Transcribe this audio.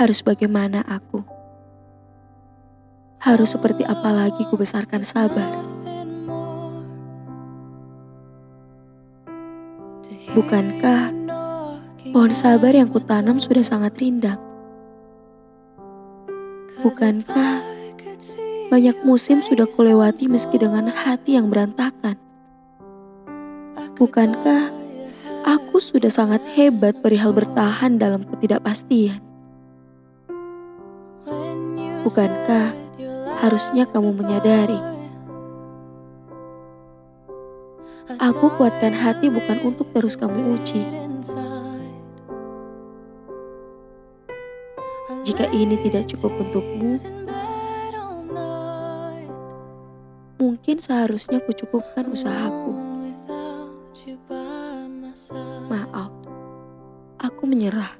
Harus bagaimana aku? Harus seperti apa lagi ku besarkan sabar? Bukankah pohon sabar yang kutanam sudah sangat rindang? Bukankah banyak musim sudah kulewati meski dengan hati yang berantakan? Bukankah aku sudah sangat hebat perihal bertahan dalam ketidakpastian? Bukankah harusnya kamu menyadari? Aku kuatkan hati bukan untuk terus kamu uji. Jika ini tidak cukup untukmu, mungkin seharusnya kucukupkan usahaku. Maaf, aku menyerah.